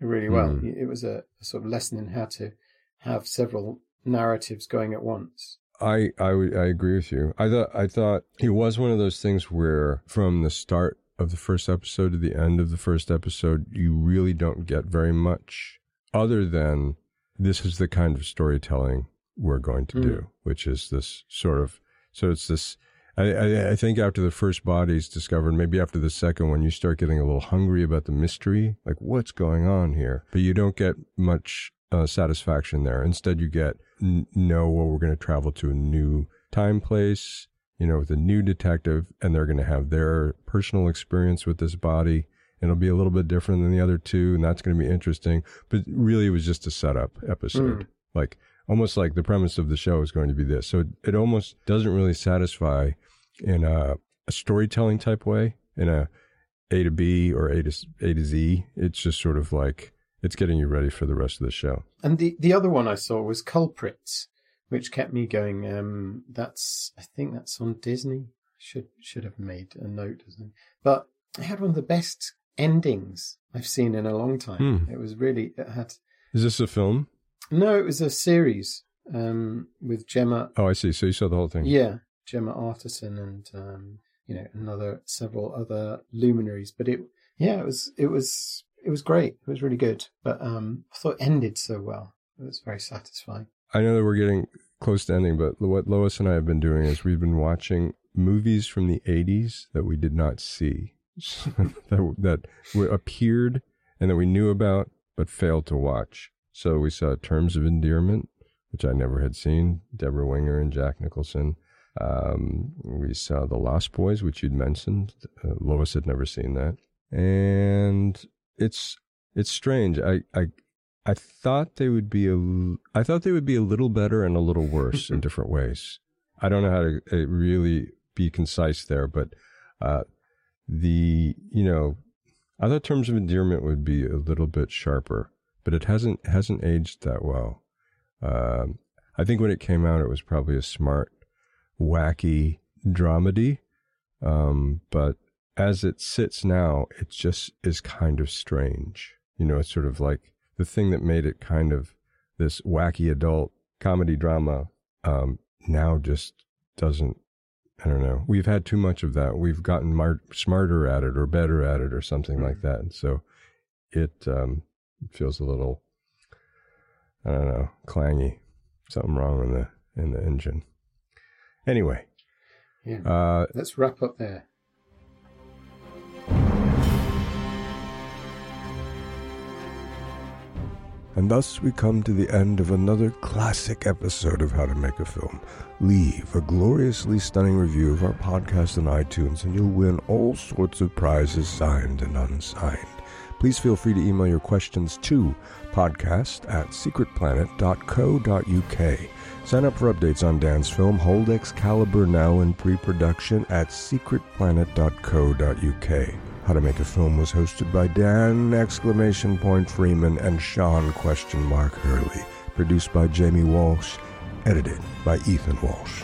Speaker 3: really well. Mm. It was a, a sort of lesson in how to have several narratives going at once.
Speaker 2: I, I, I agree with you. I thought I thought it was one of those things where from the start of the first episode to the end of the first episode, you really don't get very much other than this is the kind of storytelling we're going to mm. do, which is this sort of so it's this. I, I, I think after the first body's discovered, maybe after the second one, you start getting a little hungry about the mystery, like what's going on here. But you don't get much uh, satisfaction there. Instead, you get n- know well we're going to travel to a new time place, you know, with a new detective, and they're going to have their personal experience with this body. And it'll be a little bit different than the other two, and that's going to be interesting. But really, it was just a setup episode, mm. like almost like the premise of the show is going to be this. So it, it almost doesn't really satisfy in a, a storytelling type way, in a A to B or A to A to Z. It's just sort of like it's getting you ready for the rest of the show.
Speaker 3: And the the other one I saw was Culprits, which kept me going. Um, that's I think that's on Disney. Should should have made a note, but it had one of the best endings I've seen in a long time. Hmm. It was really it had.
Speaker 2: Is this a film?
Speaker 3: No, it was a series um, with Gemma.
Speaker 2: Oh, I see. So you saw the whole thing.
Speaker 3: Yeah, Gemma Arterton and um, you know another several other luminaries. But it, yeah, it was it was it was great. It was really good. But um, I thought it ended so well. It was very satisfying.
Speaker 2: I know that we're getting close to ending, but what Lois and I have been doing is we've been watching movies from the 80s that we did not see, that, that appeared and that we knew about but failed to watch. So we saw Terms of Endearment, which I never had seen, Debra Winger and Jack Nicholson. Um, we saw The Lost Boys, which you'd mentioned. Uh, Lois had never seen that. And it's it's strange. I I I thought they would be a I thought they would be a little better and a little worse in different ways. I don't know how to uh, really be concise there, but uh, the you know I thought terms of endearment would be a little bit sharper, but it hasn't hasn't aged that well. Um, I think when it came out, it was probably a smart, wacky dramedy, um, but as it sits now, it just is kind of strange. You know, it's sort of like the thing that made it kind of this wacky adult comedy drama um, now just doesn't. I don't know. We've had too much of that. We've gotten mar- smarter at it or better at it or something mm-hmm. like that. And so it um, feels a little, I don't know, clangy. Something wrong in the in the engine. Anyway,
Speaker 3: yeah. Uh, let's wrap up there.
Speaker 1: And thus we come to the end of another classic episode of How to Make a Film. Leave a gloriously stunning review of our podcast on iTunes and you'll win all sorts of prizes signed and unsigned. Please feel free to email your questions to podcast at secretplanet.co.uk. Sign up for updates on Dan's film Hold Excalibur now in pre-production at secretplanet.co.uk. How to Make a Film was hosted by Dan exclamation point Freeman and Sean question mark Hurley. Produced by Jamie Walsh. Edited by Ethan Walsh.